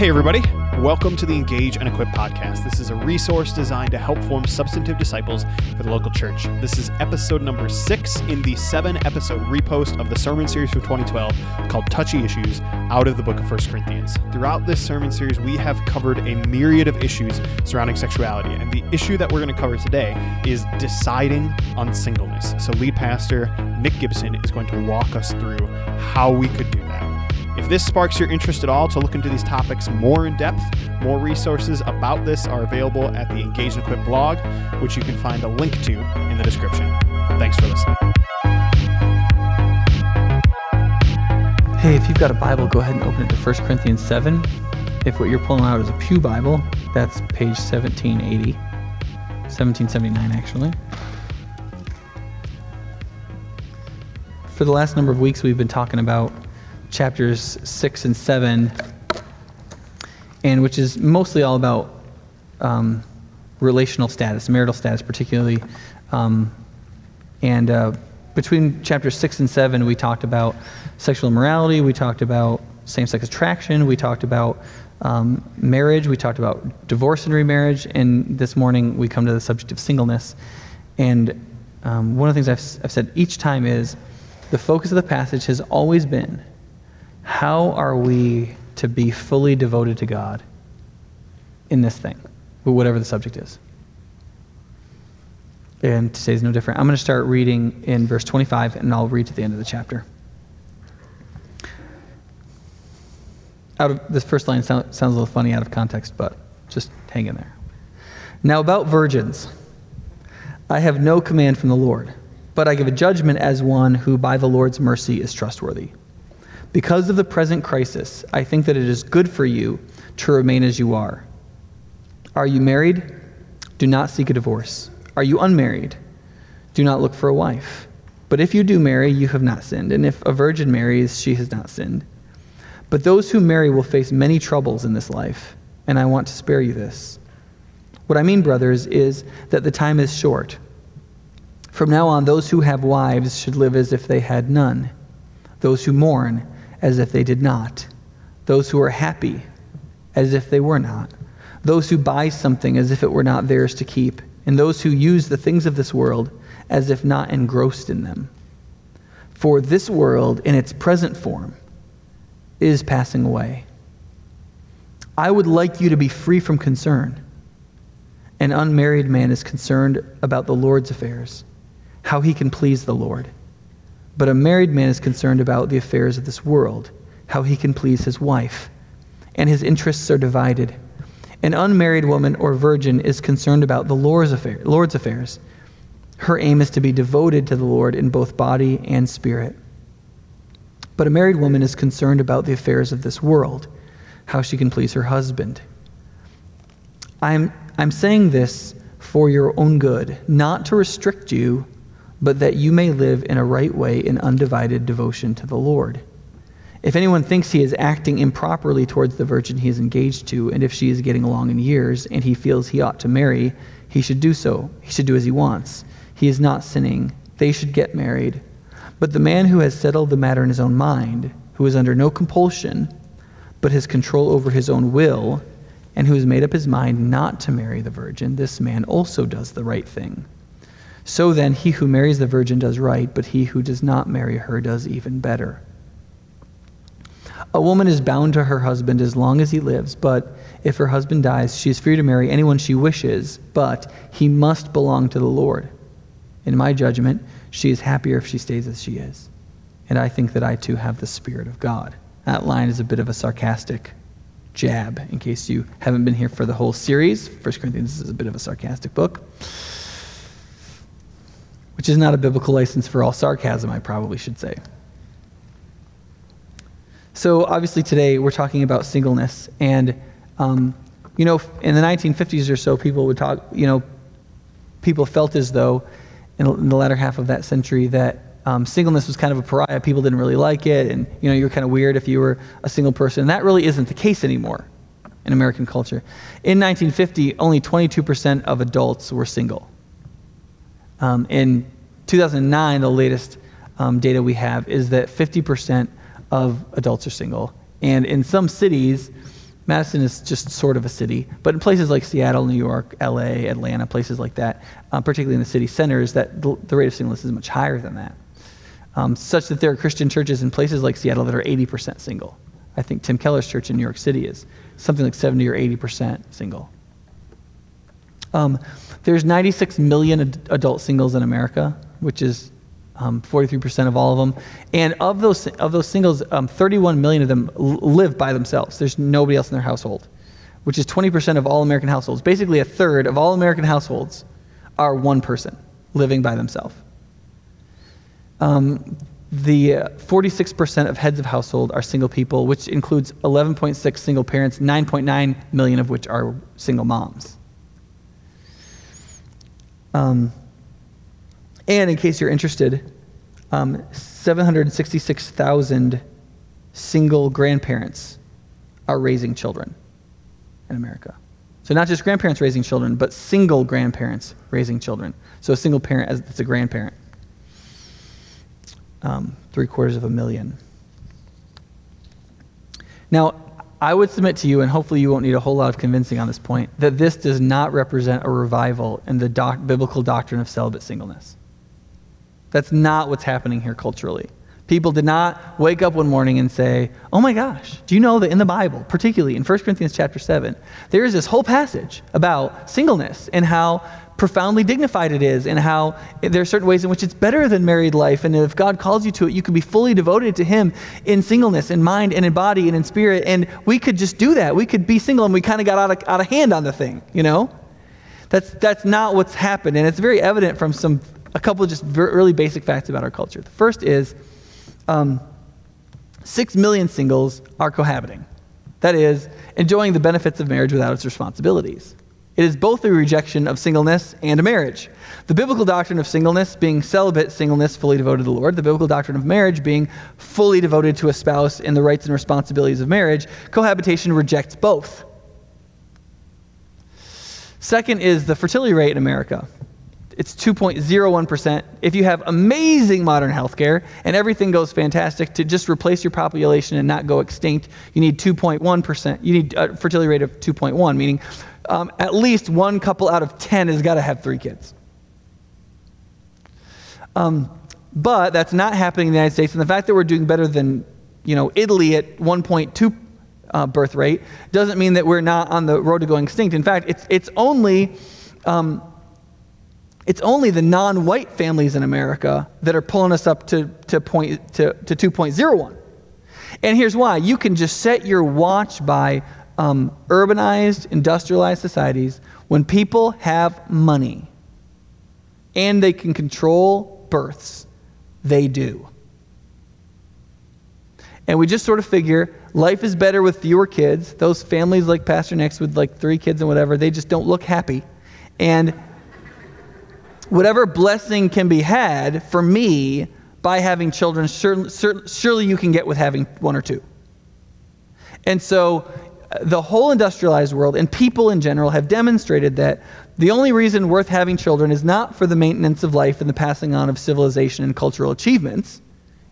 Hey, everybody. Welcome to the Engage and Equip podcast. This is a resource designed to help form substantive disciples for the local church. This is episode number six in the seven episode repost of the sermon series from 2012 called Touchy Issues out of the book of First Corinthians. Throughout this sermon series, we have covered a myriad of issues surrounding sexuality. And the issue that we're going to cover today is deciding on singleness. So, lead pastor Nick Gibson is going to walk us through how we could do. If this sparks your interest at all to look into these topics more in depth, more resources about this are available at the Engage and Equip blog, which you can find a link to in the description. Thanks for listening. Hey, if you've got a Bible, go ahead and open it to 1 Corinthians 7. If what you're pulling out is a Pew Bible, that's page 1780. 1779, actually. For the last number of weeks, we've been talking about chapters 6 and 7, and which is mostly all about um, relational status, marital status particularly. Um, and uh, between chapters 6 and 7, we talked about sexual immorality, we talked about same sex attraction, we talked about um, marriage, we talked about divorce and remarriage, and this morning we come to the subject of singleness. And um, one of the things I've, I've said each time is the focus of the passage has always been how are we to be fully devoted to God in this thing, whatever the subject is? And today is no different. I'm going to start reading in verse 25, and I'll read to the end of the chapter. Out of this first line sound, sounds a little funny out of context, but just hang in there. Now, about virgins, I have no command from the Lord, but I give a judgment as one who by the Lord's mercy is trustworthy. Because of the present crisis, I think that it is good for you to remain as you are. Are you married? Do not seek a divorce. Are you unmarried? Do not look for a wife. But if you do marry, you have not sinned. And if a virgin marries, she has not sinned. But those who marry will face many troubles in this life, and I want to spare you this. What I mean, brothers, is that the time is short. From now on, those who have wives should live as if they had none. Those who mourn, as if they did not, those who are happy as if they were not, those who buy something as if it were not theirs to keep, and those who use the things of this world as if not engrossed in them. For this world, in its present form, is passing away. I would like you to be free from concern. An unmarried man is concerned about the Lord's affairs, how he can please the Lord. But a married man is concerned about the affairs of this world, how he can please his wife, and his interests are divided. An unmarried woman or virgin is concerned about the Lord's, affair, Lord's affairs. Her aim is to be devoted to the Lord in both body and spirit. But a married woman is concerned about the affairs of this world, how she can please her husband. I'm, I'm saying this for your own good, not to restrict you but that you may live in a right way in undivided devotion to the Lord. If anyone thinks he is acting improperly towards the virgin he is engaged to, and if she is getting along in years and he feels he ought to marry, he should do so. He should do as he wants. He is not sinning. They should get married. But the man who has settled the matter in his own mind, who is under no compulsion, but has control over his own will, and who has made up his mind not to marry the virgin, this man also does the right thing. So then, he who marries the virgin does right, but he who does not marry her does even better. A woman is bound to her husband as long as he lives, but if her husband dies, she is free to marry anyone she wishes, but he must belong to the Lord. In my judgment, she is happier if she stays as she is. And I think that I too have the Spirit of God. That line is a bit of a sarcastic jab, in case you haven't been here for the whole series. 1 Corinthians is a bit of a sarcastic book which is not a biblical license for all sarcasm, I probably should say. So, obviously, today we're talking about singleness. And, um, you know, in the 1950s or so, people would talk, you know, people felt as though in, the latter half of that century that um, singleness was kind of a pariah. People didn't really like it. And, you know, you were kind of weird if you were a single person. And that really isn't the case anymore in American culture. In 1950, only 22% of adults were single. Um, in 2009, the latest um, data we have is that 50% of adults are single. And in some cities, Madison is just sort of a city, but in places like Seattle, New York, LA, Atlanta, places like that, um, particularly in the city centers, that the, the rate of singleness is much higher than that. Um, such that there are Christian churches in places like Seattle that are 80% single. I think Tim Keller's church in New York City is something like 70 or 80% single. Um, there's 96 million ad- adult singles in America, which is um, 43% of all of them. And of those, of those singles, um, 31 million of them l- live by themselves. There's nobody else in their household, which is 20% of all American households. Basically, a third of all American households are one person living by themselves. Um, the uh, 46% of heads of household are single people, which includes 11.6 single parents, 9.9 million of which are single moms. Um, and in case you're interested, um, 766,000 single grandparents are raising children in America. So not just grandparents raising children, but single grandparents raising children. So a single parent as it's a grandparent. Um, three quarters of a million. Now, I would submit to you, and hopefully you won't need a whole lot of convincing on this point, that this does not represent a revival in the doc- biblical doctrine of celibate singleness. That's not what's happening here culturally. People did not wake up one morning and say, "Oh my gosh, do you know that in the Bible, particularly in 1 Corinthians chapter 7, there is this whole passage about singleness and how profoundly dignified it is and how there are certain ways in which it's better than married life and if God calls you to it, you can be fully devoted to him in singleness in mind and in body and in spirit and we could just do that. We could be single and we kind of got out of, out of hand on the thing, you know? That's, that's not what's happened and it's very evident from some a couple of just really basic facts about our culture. The first is um, six million singles are cohabiting. That is, enjoying the benefits of marriage without its responsibilities. It is both a rejection of singleness and a marriage. The biblical doctrine of singleness being celibate singleness, fully devoted to the Lord. The biblical doctrine of marriage being fully devoted to a spouse in the rights and responsibilities of marriage. Cohabitation rejects both. Second is the fertility rate in America it's 2.01%. If you have amazing modern healthcare and everything goes fantastic to just replace your population and not go extinct, you need 2.1%. You need a fertility rate of 2.1, meaning um, at least one couple out of 10 has got to have three kids. Um, but that's not happening in the United States, and the fact that we're doing better than you know Italy at 1.2 uh, birth rate doesn't mean that we're not on the road to going extinct. In fact, it's it's only um, it's only the non white families in America that are pulling us up to, to, point, to, to 2.01. And here's why you can just set your watch by um, urbanized, industrialized societies when people have money and they can control births, they do. And we just sort of figure life is better with fewer kids. Those families like Pastor Nick's with like three kids and whatever, they just don't look happy. And whatever blessing can be had for me by having children, surely, you can get with having one or two. And so uh, the whole industrialized world and people in general have demonstrated that the only reason worth having children is not for the maintenance of life and the passing on of civilization and cultural achievements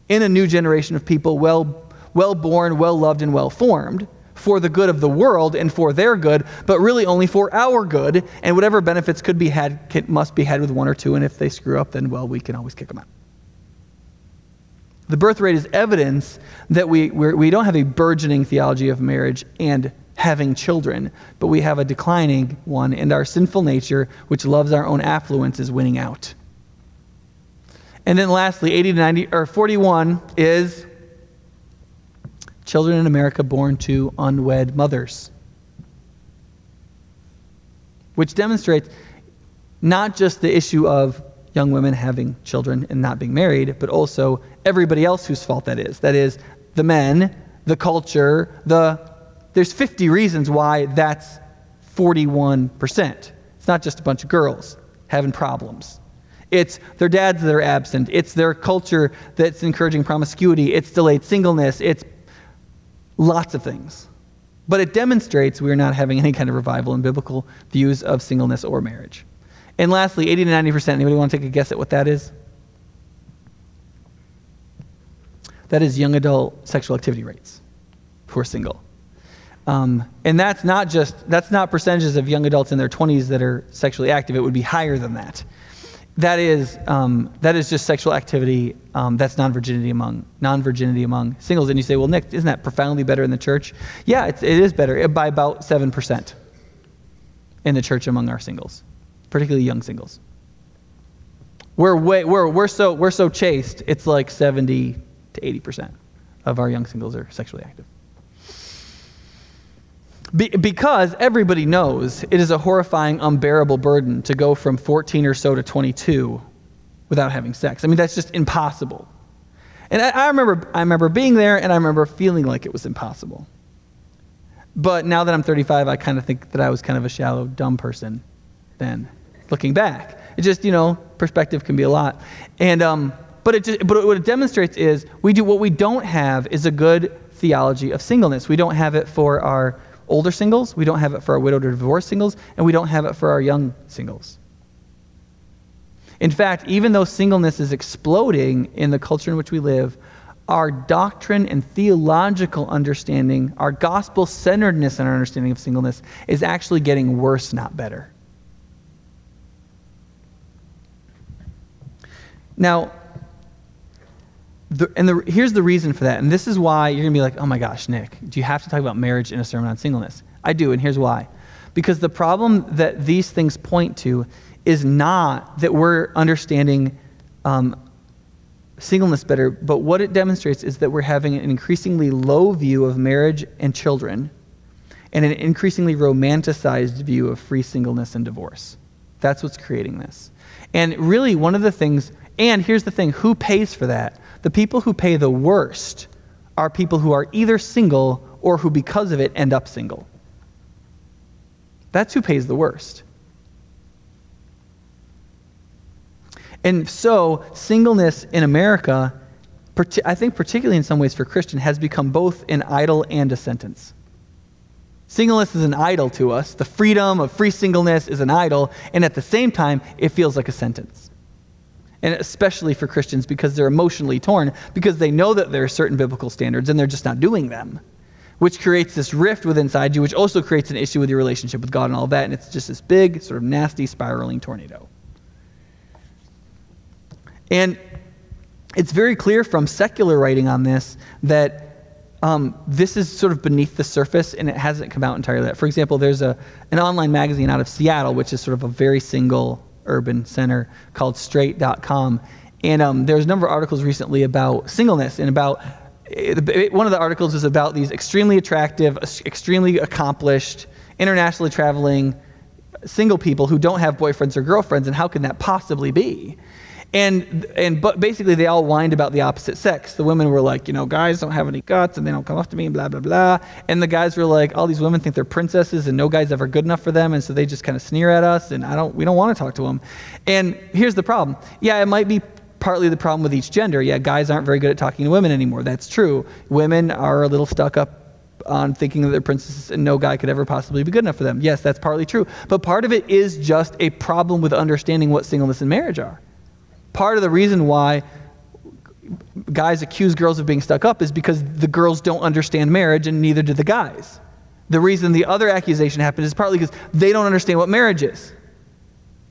in a new generation of people well, well born, well loved, and well formed for the good of the world and for their good, but really only for our good. And whatever benefits could be had can, must be had with one or two. And if they screw up, then, well, we can always kick them out. The birth rate is evidence that we, we're, we do not have a burgeoning theology of marriage and having children, but we have a declining one, and our sinful nature, which loves our own affluence, is winning out. And then lastly, 80 to 90, or 41 is children in America born to unwed mothers. Which demonstrates not just the issue of young women having children and not being married, but also everybody else whose fault that is. That is, the men, the culture, the. There's 50 reasons why that's 41%. It's not just a bunch of girls having problems. It's their dads that are absent. It's their culture that's encouraging promiscuity. It's delayed singleness. It's Lots of things. But it demonstrates we are not having any kind of revival in biblical views of singleness or marriage. And lastly, 80 to 90%. Anybody want to take a guess at what that is? That is young adult sexual activity rates who are single. Um, and that's not just, that's not percentages of young adults in their 20s that are sexually active. It would be higher than that. That is, um, that is just sexual activity um, that's non-virginity among, non-virginity among singles. And you say, well, Nick, isn't that profoundly better in the church? Yeah, it's, it is better by about 7% in the church among our singles, particularly young singles. We're, way, we're, we're, so, we're so chaste, it's like 70 to 80% of our young singles are sexually active. Be, because everybody knows it is a horrifying, unbearable burden to go from 14 or so to 22 without having sex. I mean, that's just impossible. And I, I, remember, I remember being there and I remember feeling like it was impossible. But now that I'm 35, I kind of think that I was kind of a shallow, dumb person then, looking back. It just, you know, perspective can be a lot. And, um, but, it just, but what it demonstrates is we do what we don't have is a good theology of singleness. We don't have it for our older singles, we don't have it for our widowed or divorced singles, and we don't have it for our young singles. In fact, even though singleness is exploding in the culture in which we live, our doctrine and theological understanding, our gospel centeredness in our understanding of singleness, is actually getting worse, not better. Now, the, and the, here's the reason for that. And this is why you're going to be like, oh my gosh, Nick, do you have to talk about marriage in a sermon on singleness? I do, and here's why. Because the problem that these things point to is not that we're understanding um, singleness better, but what it demonstrates is that we're having an increasingly low view of marriage and children and an increasingly romanticized view of free singleness and divorce. That's what's creating this. And really, one of the things, and here's the thing who pays for that? The people who pay the worst are people who are either single or who, because of it, end up single. That's who pays the worst. And so, singleness in America, I think particularly in some ways for Christian, has become both an idol and a sentence. Singleness is an idol to us. The freedom of free singleness is an idol, and at the same time, it feels like a sentence and especially for Christians because they're emotionally torn because they know that there are certain biblical standards and they're just not doing them, which creates this rift within inside you, which also creates an issue with your relationship with God and all that. And it's just this big, sort of nasty, spiraling tornado. And it's very clear from secular writing on this that um, this is sort of beneath the surface and it hasn't come out entirely yet. For example, there's a, an online magazine out of Seattle, which is sort of a very single urban center called straight.com. And um, there's a number of articles recently about singleness and about eh, one of the articles is about these extremely attractive, extremely accomplished, internationally traveling single people who don't have boyfriends or girlfriends, and how can that possibly be? And, and but basically, they all whined about the opposite sex. The women were like, you know, guys don't have any guts and they don't come up to me and blah, blah, blah. And the guys were like, all these women think they're princesses and no guy's ever good enough for them. And so they just kind of sneer at us and I don't, we don't want to talk to them. And here's the problem. Yeah, it might be partly the problem with each gender. Yeah, guys aren't very good at talking to women anymore. That's true. Women are a little stuck up on thinking that they're princesses and no guy could ever possibly be good enough for them. Yes, that's partly true. But part of it is just a problem with understanding what singleness and marriage are part of the reason why guys accuse girls of being stuck up is because the girls don't understand marriage and neither do the guys. The reason the other accusation happened is partly because they don't understand what marriage is.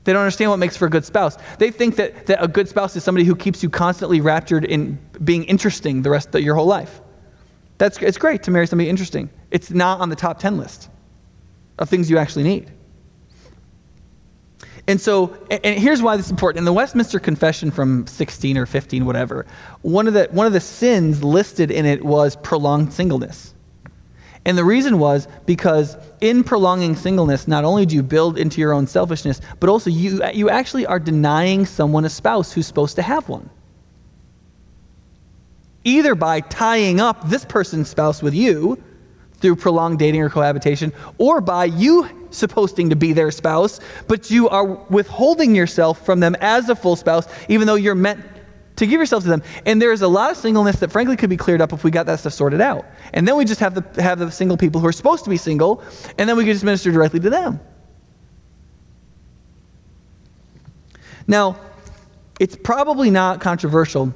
They don't understand what makes for a good spouse. They think that, that a good spouse is somebody who keeps you constantly raptured in being interesting the rest of your whole life. That's, it's great to marry somebody interesting. It's not on the top 10 list of things you actually need. And so, and here's why this is important. In the Westminster Confession from 16 or 15, whatever, one of the, one of the sins listed in it was prolonged singleness. And the reason was because in prolonging singleness, not only do you build into your own selfishness, but also you, you actually are denying someone a spouse who's supposed to have one. Either by tying up this person's spouse with you through prolonged dating or cohabitation, or by you supposing to be their spouse, but you are withholding yourself from them as a full spouse, even though you're meant to give yourself to them. And there's a lot of singleness that frankly could be cleared up if we got that stuff sorted out. And then we just have the, have the single people who are supposed to be single, and then we could just minister directly to them. Now, it's probably not controversial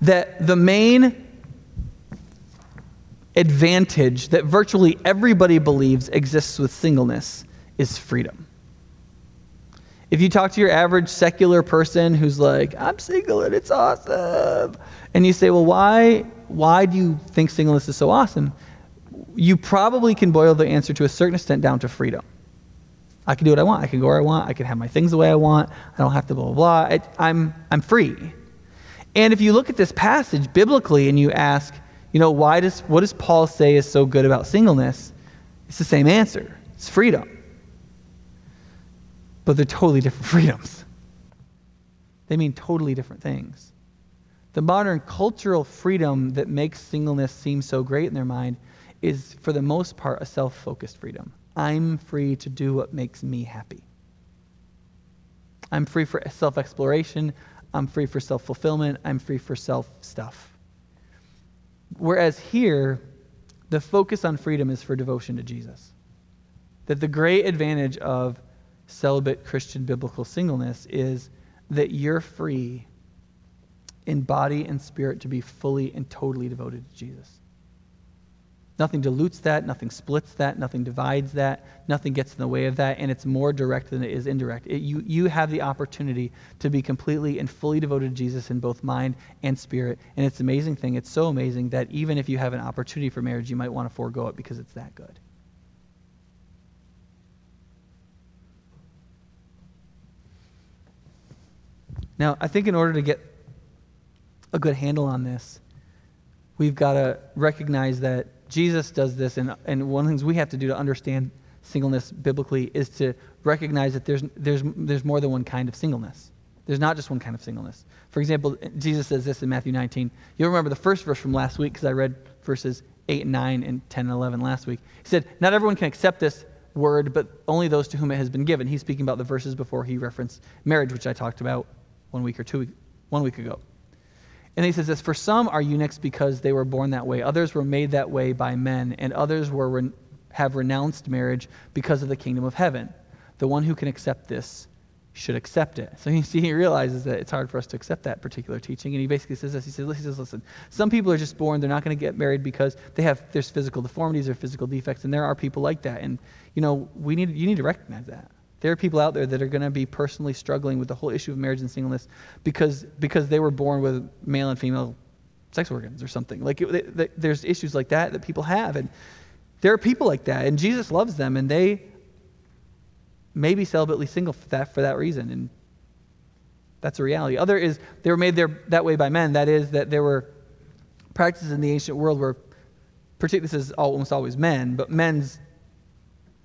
that the main advantage that virtually everybody believes exists with singleness is freedom. If you talk to your average secular person who's like, I'm single and it's awesome, and you say, well, why, why do you think singleness is so awesome? You probably can boil the answer to a certain extent down to freedom. I can do what I want. I can go where I want. I can have my things the way I want. I don't have to blah, blah, blah. I, I'm, I'm free. And if you look at this passage biblically and you ask, you know, why does, what does Paul say is so good about singleness? It's the same answer. It's freedom but they're totally different freedoms. They mean totally different things. The modern cultural freedom that makes singleness seem so great in their mind is, for the most part, a self focused freedom. I'm free to do what makes me happy. I'm free for self exploration. I'm free for self fulfillment. I'm free for self stuff. Whereas here, the focus on freedom is for devotion to Jesus. That the great advantage of celibate Christian biblical singleness is that you're free in body and spirit to be fully and totally devoted to Jesus. Nothing dilutes that, nothing splits that, nothing divides that, nothing gets in the way of that, and it's more direct than it is indirect. It, you, you have the opportunity to be completely and fully devoted to Jesus in both mind and spirit. And it's an amazing thing. It's so amazing that even if you have an opportunity for marriage, you might want to forego it because it's that good. Now, I think in order to get a good handle on this, we've got to recognize that Jesus does this, and, and one of the things we have to do to understand singleness biblically is to recognize that there's, there's, there's more than one kind of singleness. There's not just one kind of singleness. For example, Jesus says this in Matthew 19. You'll remember the first verse from last week because I read verses 8 and 9 and 10 and 11 last week. He said, Not everyone can accept this word, but only those to whom it has been given. He's speaking about the verses before he referenced marriage, which I talked about one week or two, one week ago. And he says this For some are eunuchs because they were born that way, others were made that way by men, and others were, have renounced marriage because of the kingdom of heaven. The one who can accept this should accept it. So you see, he realizes that it's hard for us to accept that particular teaching. And he basically says this. He says, he says listen, some people are just born, they're not going to get married because they have, there's physical deformities or physical defects, and there are people like that. And, you know, we need, you need to recognize that. There are people out there that are going to be personally struggling with the whole issue of marriage and singleness because, because they were born with male and female sex organs or something. Like, it, there's issues like that that people have. And there are people like that, and Jesus loves them, and they may be celibately single for that, for that reason. And that's a reality. Other is they were made there that way by men. That is, that there were practices in the ancient world where, particularly this is almost always men, but men's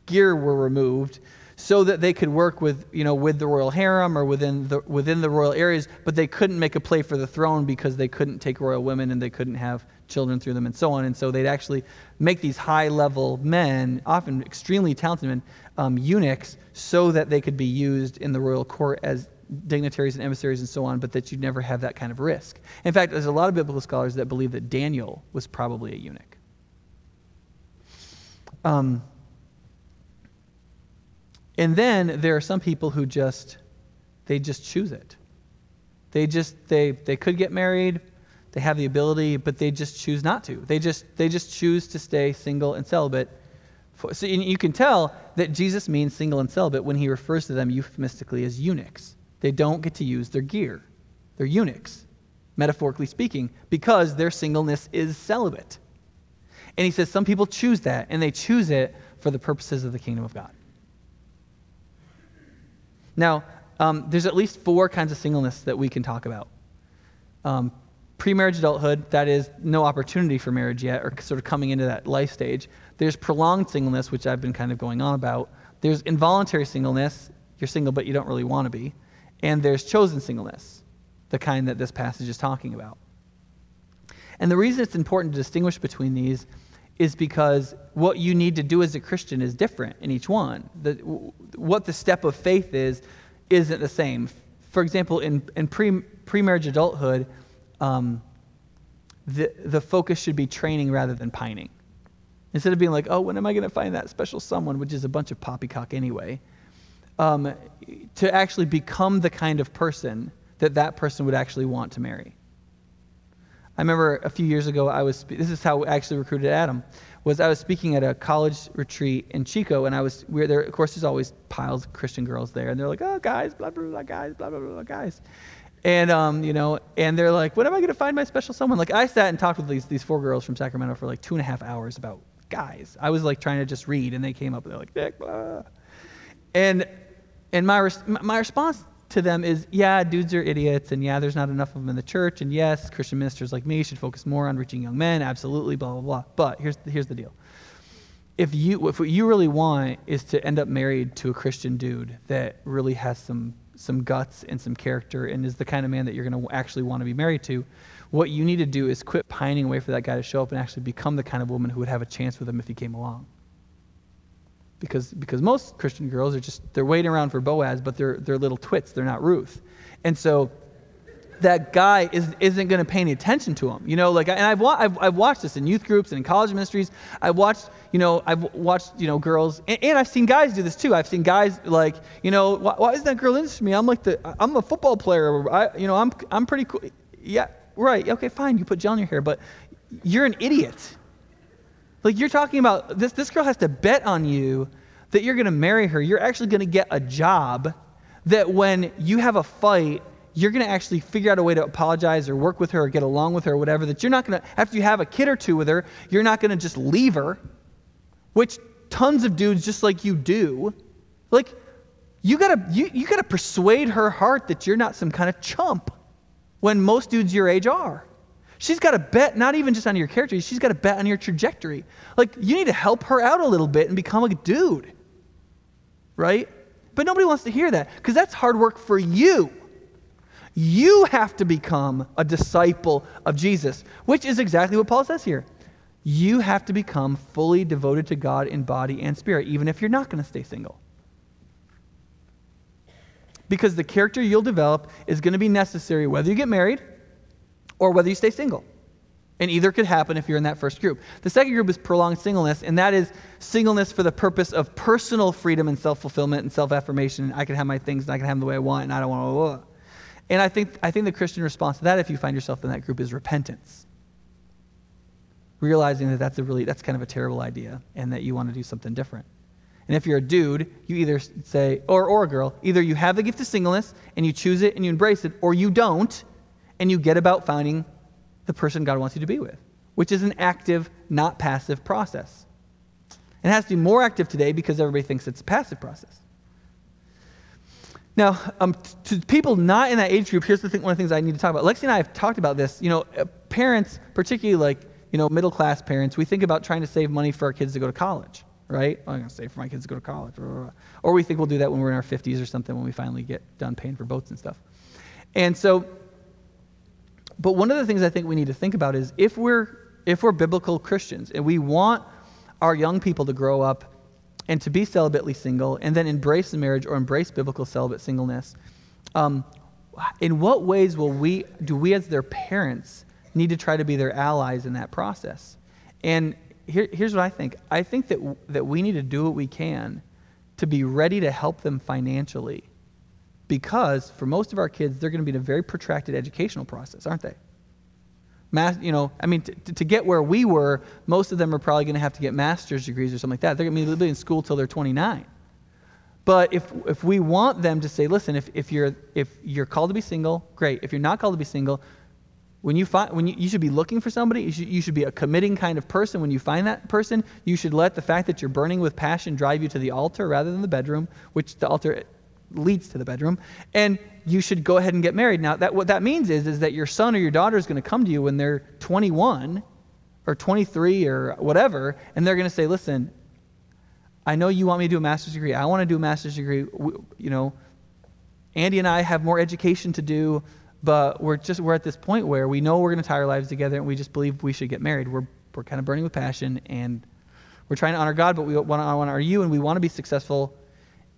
gear were removed so that they could work with, you know, with the royal harem or within the, within the royal areas, but they couldn't make a play for the throne because they couldn't take royal women and they couldn't have children through them and so on. And so they'd actually make these high level men, often extremely talented men, um, eunuchs, so that they could be used in the royal court as dignitaries and emissaries and so on, but that you'd never have that kind of risk. In fact, there's a lot of biblical scholars that believe that Daniel was probably a eunuch. Um, and then there are some people who just they just choose it. They just they they could get married, they have the ability, but they just choose not to. They just they just choose to stay single and celibate. So you can tell that Jesus means single and celibate when he refers to them euphemistically as eunuchs. They don't get to use their gear. They're eunuchs, metaphorically speaking, because their singleness is celibate. And he says some people choose that, and they choose it for the purposes of the kingdom of God. Now, um, there's at least four kinds of singleness that we can talk about. Um, pre-marriage adulthood, that is no opportunity for marriage yet, or sort of coming into that life stage. There's prolonged singleness, which I've been kind of going on about. There's involuntary singleness, you're single but you don't really want to be. And there's chosen singleness, the kind that this passage is talking about. And the reason it's important to distinguish between these is because what you need to do as a Christian is different in each one. The, what the step of faith is, isn't the same. For example, in, in pre, pre-marriage adulthood, um, the, the focus should be training rather than pining. Instead of being like, oh, when am I going to find that special someone, which is a bunch of poppycock anyway, um, to actually become the kind of person that that person would actually want to marry. I remember a few years ago, I was, this is how I actually recruited Adam, was I was speaking at a college retreat in Chico, and I was, we were there, of course, there's always piles of Christian girls there, and they're like, oh, guys, blah, blah, blah, guys, blah, blah, blah, blah, guys. And, um, you know, and they're like, when am I going to find my special someone? Like, I sat and talked with these, these four girls from Sacramento for like two and a half hours about guys. I was like trying to just read, and they came up and they're like, Nick, blah. And, and my, res- my response to them is, yeah, dudes are idiots, and yeah, there's not enough of them in the church, and yes, Christian ministers like me should focus more on reaching young men, absolutely, blah, blah, blah. But here's, here's the deal. If, you, if what you really want is to end up married to a Christian dude that really has some, some guts and some character and is the kind of man that you're going to actually want to be married to, what you need to do is quit pining away for that guy to show up and actually become the kind of woman who would have a chance with him if he came along because, because most Christian girls are just, they're waiting around for Boaz, but they're, they're little twits. They're not Ruth. And so that guy is, isn't going to pay any attention to him. You know, like, and I've, wa- I've, I've watched this in youth groups and in college ministries. I've watched, you know, I've watched, you know, girls, and, and I've seen guys do this too. I've seen guys like, you know, why, why isn't that girl interested in me? I'm like the, I'm a football player. I, you know, I'm, I'm pretty cool. Yeah, right. Okay, fine. You put gel in your hair, but you're an idiot. Like you're talking about this, this girl has to bet on you that you're going to marry her. You're actually going to get a job that when you have a fight, you're going to actually figure out a way to apologize or work with her or get along with her or whatever. That you're not going to, after you have a kid or two with her, you're not going to just leave her, which tons of dudes just like you do. Like, you gotta, you, you gotta persuade her heart that you're not some kind of chump when most dudes your age are. She's got to bet not even just on your character, she's got to bet on your trajectory. Like, you need to help her out a little bit and become a dude, right? But nobody wants to hear that because that's hard work for you. You have to become a disciple of Jesus, which is exactly what Paul says here. You have to become fully devoted to God in body and spirit, even if you're not going to stay single. Because the character you'll develop is going to be necessary whether you get married or whether you stay single. And either could happen if you're in that first group. The second group is prolonged singleness, and that is singleness for the purpose of personal freedom and self fulfillment and self affirmation. I can have my things and I can have them the way I want, and I don't want to. And I think, I think the Christian response to that, if you find yourself in that group, is repentance. Realizing that that's, a really, that's kind of a terrible idea and that you want to do something different. And if you're a dude, you either say, or, or a girl, either you have the gift of singleness and you choose it and you embrace it, or you don't and you get about finding the person God wants you to be with, which is an active, not passive process. It has to be more active today because everybody thinks it's a passive process. Now, um, to people not in that age group, here's the thing, one of the things I need to talk about. Lexi and I have talked about this. You know, uh, parents, particularly like, you know, middle class parents, we think about trying to save money for our kids to go to college, right? I'm going to save for my kids to go to college. Or we think we'll do that when we're in our 50s or something when we finally get done paying for boats and stuff. And so but one of the things I think we need to think about is if we're if we're biblical Christians and we want our young people to grow up and to be celibately single and then embrace the marriage or embrace biblical celibate singleness, um, in what ways will we do we as their parents need to try to be their allies in that process? And here, here's what I think. I think that that we need to do what we can to be ready to help them financially because for most of our kids, they're going to be in a very protracted educational process, aren't they? Mass, you know, I mean, to, to get where we were, most of them are probably going to have to get master's degrees or something like that. They're going to be in school till they're 29. But if, if we want them to say, listen, if, if, you're, if you're called to be single, great. If you're not called to be single, when you find when you, you should be looking for somebody, you should, you should be a committing kind of person. When you find that person, you should let the fact that you're burning with passion drive you to the altar rather than the bedroom, which the altar leads to the bedroom, and you should go ahead and get married. Now, that, what that means is, is that your son or your daughter is going to come to you when they're 21 or 23 or whatever, and they're going to say, listen, I know you want me to do a master's degree. I want to do a master's degree. You know, Andy and I have more education to do, but we're just we're at this point where we know we're going to tie our lives together, and we just believe we should get married. We're we're kind of burning with passion, and we're trying to honor God, but we want to honor you, and we want to be successful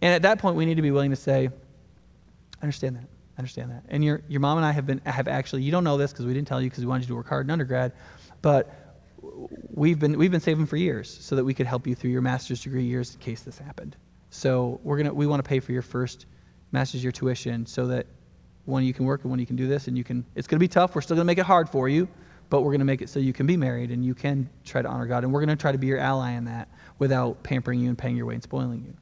and at that point, we need to be willing to say, I understand that. I understand that. And your, your mom and I have been, have actually, you don't know this because we didn't tell you because we wanted you to work hard in undergrad, but we've been, we've been saving for years so that we could help you through your master's degree years in case this happened. So we're gonna, we want to pay for your first master's year tuition so that when you can work and when you can do this and you can, it's going to be tough. We're still going to make it hard for you. but we're going to make it so you can be married and you can try to honor God. And we're going to try to be your ally in that without pampering you and paying your way and spoiling you.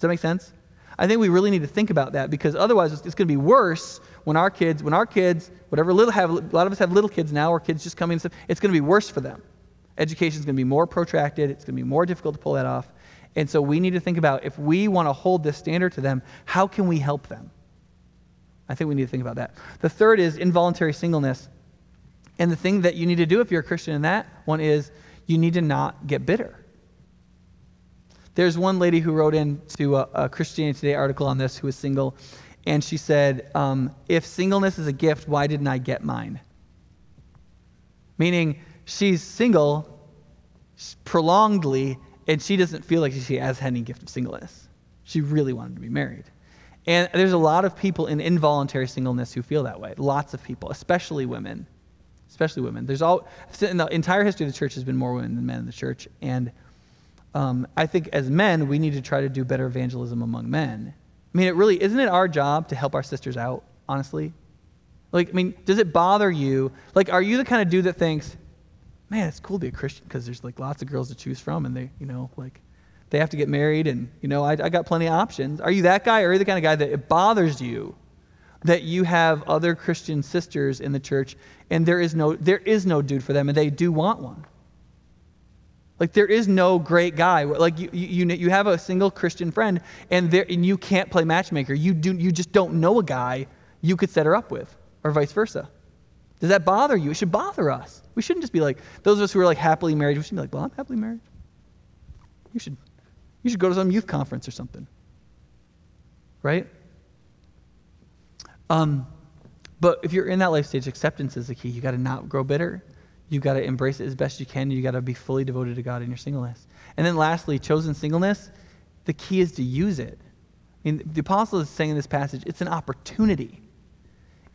Does that make sense? I think we really need to think about that because otherwise it's, it's going to be worse when our kids, when our kids, whatever little have, a lot of us have little kids now or kids just coming and stuff, it's going to be worse for them. Education is going to be more protracted. It's going to be more difficult to pull that off. And so we need to think about if we want to hold this standard to them, how can we help them? I think we need to think about that. The third is involuntary singleness. And the thing that you need to do if you're a Christian in that one is you need to not get bitter. There's one lady who wrote into a, a Christianity Today article on this who was single, and she said, um, If singleness is a gift, why didn't I get mine? Meaning, she's single prolongedly, and she doesn't feel like she has any gift of singleness. She really wanted to be married. And there's a lot of people in involuntary singleness who feel that way. Lots of people, especially women. Especially women. There's all in the entire history of the church has been more women than men in the church. And um, I think as men, we need to try to do better evangelism among men. I mean, it really isn't it our job to help our sisters out, honestly? Like, I mean, does it bother you? Like, are you the kind of dude that thinks, man, it's cool to be a Christian because there's like lots of girls to choose from and they, you know, like they have to get married and, you know, I, I got plenty of options. Are you that guy or are you the kind of guy that it bothers you that you have other Christian sisters in the church and there is no, there is no dude for them and they do want one? Like there is no great guy. Like you, you, you have a single Christian friend and, there, and you can't play matchmaker. You, do, you just don't know a guy you could set her up with or vice versa. Does that bother you? It should bother us. We shouldn't just be like, those of us who are like happily married, we should be like, well, I'm happily married. You should, you should go to some youth conference or something. Right? Um, but if you're in that life stage, acceptance is the key. You got to not grow bitter. You got to embrace it as best you can. You've got to be fully devoted to God in your singleness. And then lastly, chosen singleness, the key is to use it. I mean, the apostle is saying in this passage, it's an opportunity.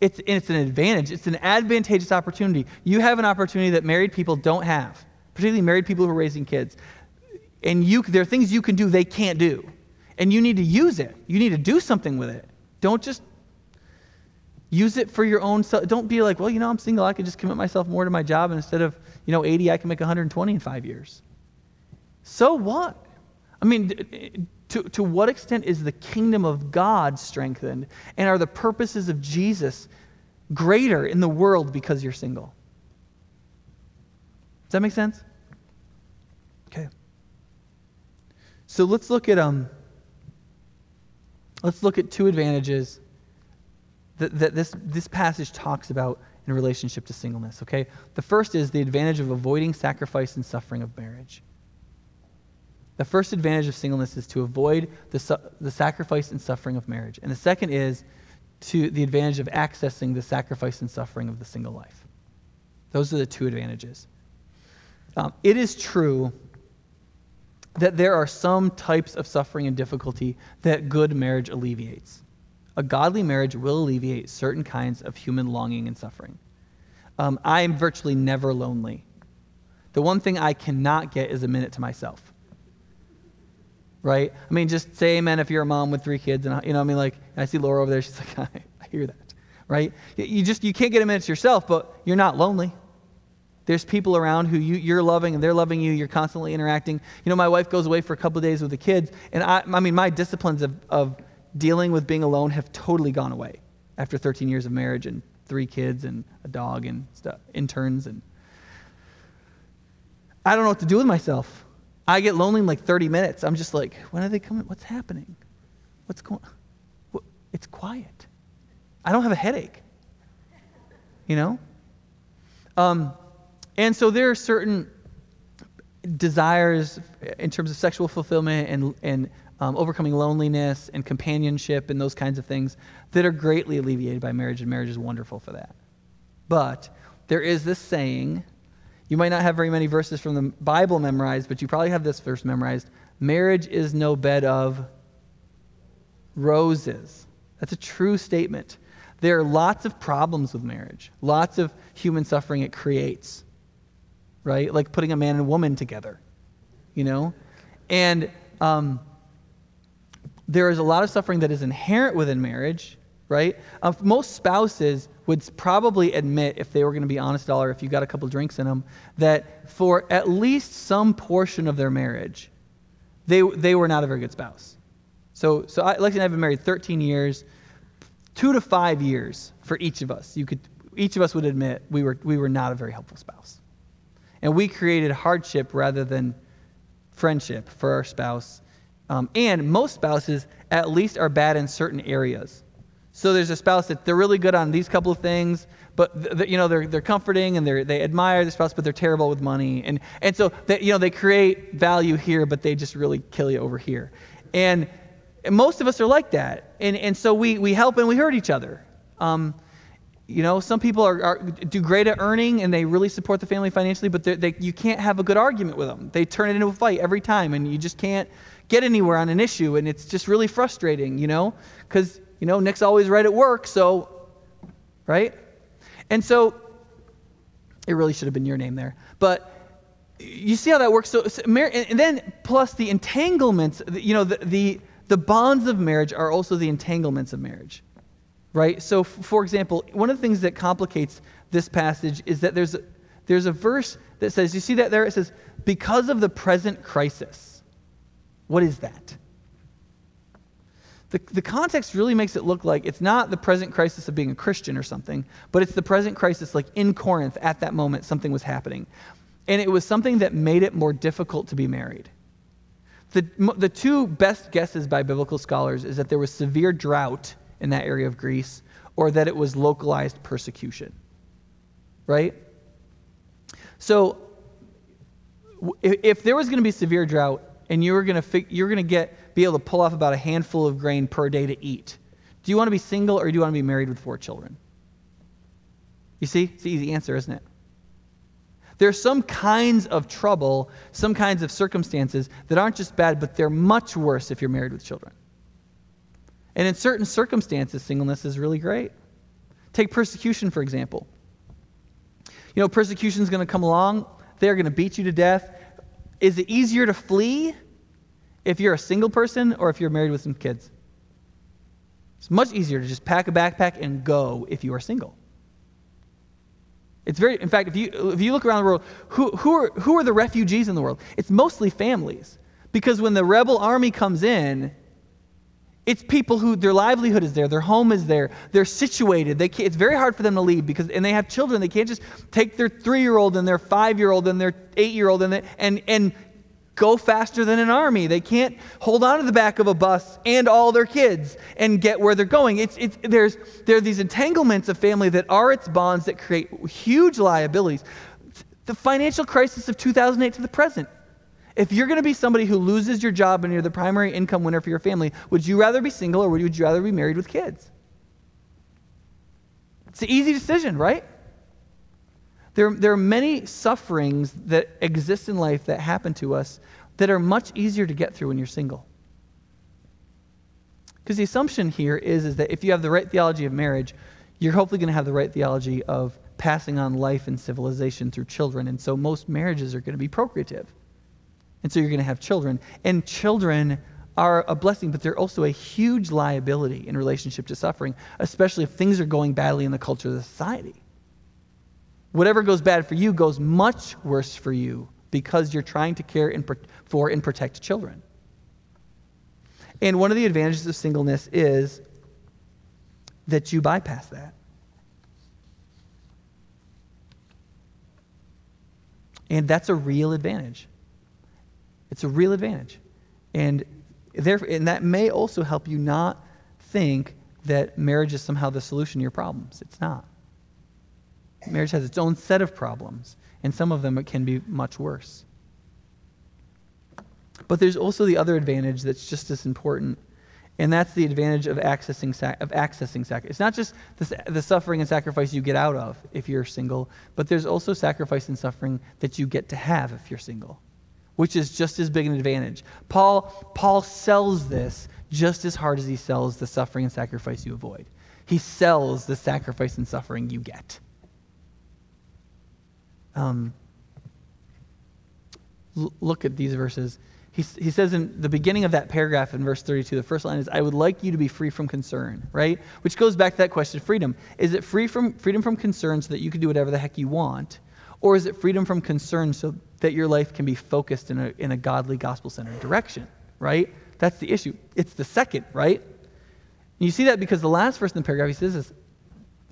It's, it's an advantage. It's an advantageous opportunity. You have an opportunity that married people don't have, particularly married people who are raising kids. And you, there are things you can do they can't do. And you need to use it. You need to do something with it. Don't just use it for your own self. Don't be like, well, you know, I'm single. I can just commit myself more to my job. And instead of, you know, 80, I can make 120 in five years. So what? I mean, to, to what extent is the kingdom of God strengthened? And are the purposes of Jesus greater in the world because you're single? Does that make sense? Okay. So let's look at um let's look at two advantages that, that this, this passage talks about in relationship to singleness, okay? The first is the advantage of avoiding sacrifice and suffering of marriage. The first advantage of singleness is to avoid the, the sacrifice and suffering of marriage. And the second is to the advantage of accessing the sacrifice and suffering of the single life. Those are the two advantages. Um, it is true that there are some types of suffering and difficulty that good marriage alleviates. A godly marriage will alleviate certain kinds of human longing and suffering. Um, I am virtually never lonely. The one thing I cannot get is a minute to myself right? I mean, just say amen if you're a mom with three kids. And, you know, I mean, like, I see Laura over there. She's like, I, I hear that, right? You just, you can't get a minute to yourself, but you're not lonely. There's people around who you, you're loving and they're loving you. You're constantly interacting. You know, my wife goes away for a couple days with the kids. And I, I mean, my disciplines of, of dealing with being alone have totally gone away after 13 years of marriage and three kids and a dog and stuff, interns. And I don't know what to do with myself. I get lonely in like 30 minutes. I'm just like, when are they coming? What's happening? What's going on? It's quiet. I don't have a headache. You know? Um, and so there are certain desires in terms of sexual fulfillment and, and um, overcoming loneliness and companionship and those kinds of things that are greatly alleviated by marriage, and marriage is wonderful for that. But there is this saying you might not have very many verses from the Bible memorized, but you probably have this verse memorized. Marriage is no bed of roses. That's a true statement. There are lots of problems with marriage, lots of human suffering it creates, right? Like putting a man and woman together, you know? And um, there is a lot of suffering that is inherent within marriage, right? Uh, most spouses would probably admit, if they were going to be honest dollar, if you got a couple drinks in them, that for at least some portion of their marriage, they, they were not a very good spouse. So, so I, Lexi and I have been married 13 years, two to five years for each of us. You could, each of us would admit we were, we were not a very helpful spouse. And we created hardship rather than friendship for our spouse. Um, and most spouses at least are bad in certain areas. So there's a spouse that they're really good on these couple of things, but th- th- you know they're, they're comforting and they they admire the spouse, but they're terrible with money, and and so they, you know they create value here, but they just really kill you over here, and, most of us are like that, and and so we we help and we hurt each other. Um, you know, some people are, are, do great at earning and they really support the family financially, but they, you can't have a good argument with them. They turn it into a fight every time, and you just can't get anywhere on an issue, and it's just really frustrating, you know, because you know Nick's always right at work, so right, and so it really should have been your name there, but you see how that works. So, and then plus the entanglements, you know, the, the the bonds of marriage are also the entanglements of marriage right? So, f- for example, one of the things that complicates this passage is that there's a, there's a verse that says, you see that there? It says, because of the present crisis. What is that? The, the context really makes it look like it's not the present crisis of being a Christian or something, but it's the present crisis, like in Corinth at that moment, something was happening. And it was something that made it more difficult to be married. The, the two best guesses by biblical scholars is that there was severe drought in that area of Greece, or that it was localized persecution. Right? So, if there was going to be severe drought and you were going to you're going to get be able to pull off about a handful of grain per day to eat, do you want to be single or do you want to be married with four children? You see, it's the easy answer, isn't it? There are some kinds of trouble, some kinds of circumstances that aren't just bad, but they're much worse if you're married with children. And in certain circumstances, singleness is really great. Take persecution, for example. You know, persecution is going to come along, they're going to beat you to death. Is it easier to flee if you're a single person or if you're married with some kids? It's much easier to just pack a backpack and go if you are single. It's very, in fact, if you, if you look around the world, who, who, are, who are the refugees in the world? It's mostly families. Because when the rebel army comes in, it's people who their livelihood is there, their home is there, they're situated. They it's very hard for them to leave because, and they have children. They can't just take their three-year-old and their five-year-old and their eight-year-old and and and go faster than an army. They can't hold on to the back of a bus and all their kids and get where they're going. It's, it's, there's, there are these entanglements of family that are its bonds that create huge liabilities. The financial crisis of 2008 to the present if you're going to be somebody who loses your job and you're the primary income winner for your family, would you rather be single or would you rather be married with kids? It's an easy decision, right? There, there are many sufferings that exist in life that happen to us that are much easier to get through when you're single. Because the assumption here is, is that if you have the right theology of marriage, you're hopefully going to have the right theology of passing on life and civilization through children. And so most marriages are going to be procreative. And so you're going to have children. And children are a blessing, but they're also a huge liability in relationship to suffering, especially if things are going badly in the culture of the society. Whatever goes bad for you goes much worse for you because you're trying to care for and protect children. And one of the advantages of singleness is that you bypass that. And that's a real advantage. It's a real advantage. And, therefore, and that may also help you not think that marriage is somehow the solution to your problems. It's not. Marriage has its own set of problems, and some of them can be much worse. But there's also the other advantage that's just as important, and that's the advantage of accessing sac- of accessing sacrifice. It's not just the, the suffering and sacrifice you get out of if you're single, but there's also sacrifice and suffering that you get to have if you're single which is just as big an advantage. Paul, Paul sells this just as hard as he sells the suffering and sacrifice you avoid. He sells the sacrifice and suffering you get. Um, l- look at these verses. he, he says in the beginning of that paragraph in verse 32, the first line is, I would like you to be free from concern, right? Which goes back to that question of freedom. Is it free from, freedom from concern so that you can do whatever the heck you want? Or is it freedom from concern so that your life can be focused in a, in a godly, gospel centered direction, right? That's the issue. It's the second, right? And you see that because the last verse in the paragraph, he says this